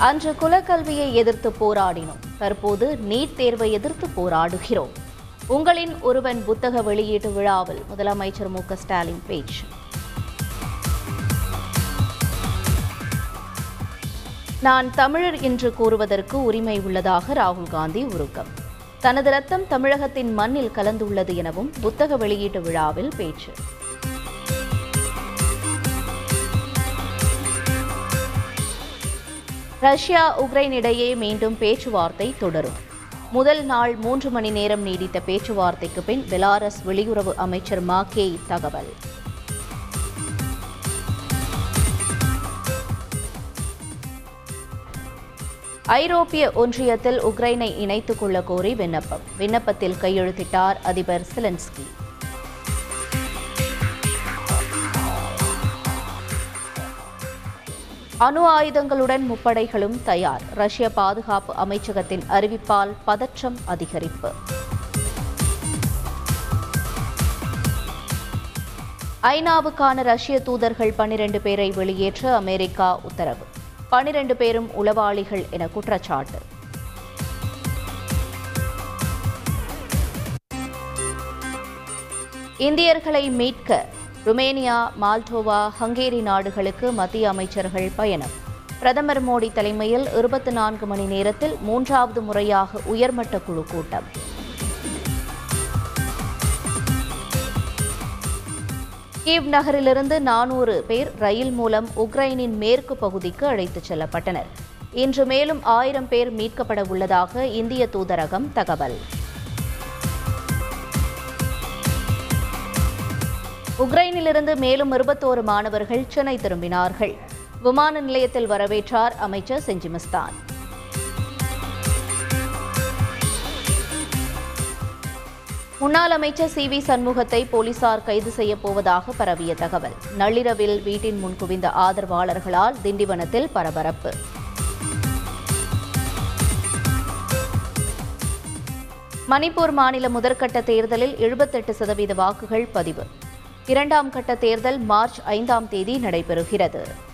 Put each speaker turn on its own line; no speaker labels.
அன்று குலக்கல்வியை எதிர்த்து போராடினோம். தற்போது நீட் தேர்வை எதிர்த்து போராடுகிறோம். உங்களின் ஒருவன் புத்தக வெளியீட்டு விழாவில் முதலமைச்சர் மு க ஸ்டாலின் பேச்சு. நான் தமிழர் என்று கூறுவதற்கு உரிமை உள்ளதாக ராகுல் காந்தி உருக்கம். தனது ரத்தம் தமிழகத்தின் மண்ணில் கலந்துள்ளது எனவும் புத்தக வெளியீட்டு விழாவில் பேச்சு. ரஷ்யா உக்ரைன் இடையே மீண்டும் பேச்சுவார்த்தை தொடரும். முதல் நாள் மூன்று மணி நேரம் நீடித்த பேச்சுவார்த்தைக்கு பின் பெலாரஸ் வெளியுறவு அமைச்சர் மாக்கேய் தகவல். ஐரோப்பிய ஒன்றியத்தில் உக்ரைனை இணைத்துக் கொள்ள கோரி விண்ணப்பம். விண்ணப்பத்தில் கையெழுத்திட்டார் அதிபர் சிலன்ஸ்கி. அணு ஆயுதங்களுடன் முப்படைகளும் தயார். ரஷ்ய பாதுகாப்பு அமைச்சகத்தின் அறிவிப்பால் பதற்றம் அதிகரிப்பு. ஐநாவுக்கான ரஷ்ய தூதர்கள் பனிரெண்டு பேரை வெளியேற்ற அமெரிக்கா உத்தரவு. பனிரெண்டு பேரும் உளவாளிகள் என குற்றச்சாட்டு. இந்தியர்களை மீட்க ருமேனியா மால்டோவா ஹங்கேரி நாடுகளுக்கு மத்திய அமைச்சர்கள் பயணம். பிரதமர் மோடி தலைமையில் இருபத்தி நான்கு மணி நேரத்தில் மூன்றாவது முறையாக உயர்மட்ட குழு கூட்டம். கீவ் நகரிலிருந்து நானூறு பேர் ரயில் மூலம் உக்ரைனின் மேற்கு பகுதிக்கு அழைத்துச் செல்லப்பட்டனர். இன்று மேலும் ஆயிரம் பேர் மீட்கப்பட உள்ளதாக இந்திய தூதரகம் தகவல். உக்ரைனிலிருந்து மேலும் இருபத்தோரு மாணவர்கள் சென்னை திரும்பினார்கள். விமான நிலையத்தில் வரவேற்றார் அமைச்சர் செஞ்சிமஸ்தான். முன்னாள் அமைச்சர் சி வி சண்முகத்தை போலீசார் கைது செய்யப் போவதாக பரவிய தகவல். நள்ளிரவில் வீட்டின் முன் குவிந்த ஆதரவாளர்களால் திண்டிவனத்தில் பரபரப்பு. மணிப்பூர் மாநில முதற்கட்ட தேர்தலில் எழுபத்தெட்டு சதவீத வாக்குகள் பதிவு. இரண்டாம் கட்ட தேர்தல் மார்ச் ஐந்தாம் தேதி நடைபெறுகிறது.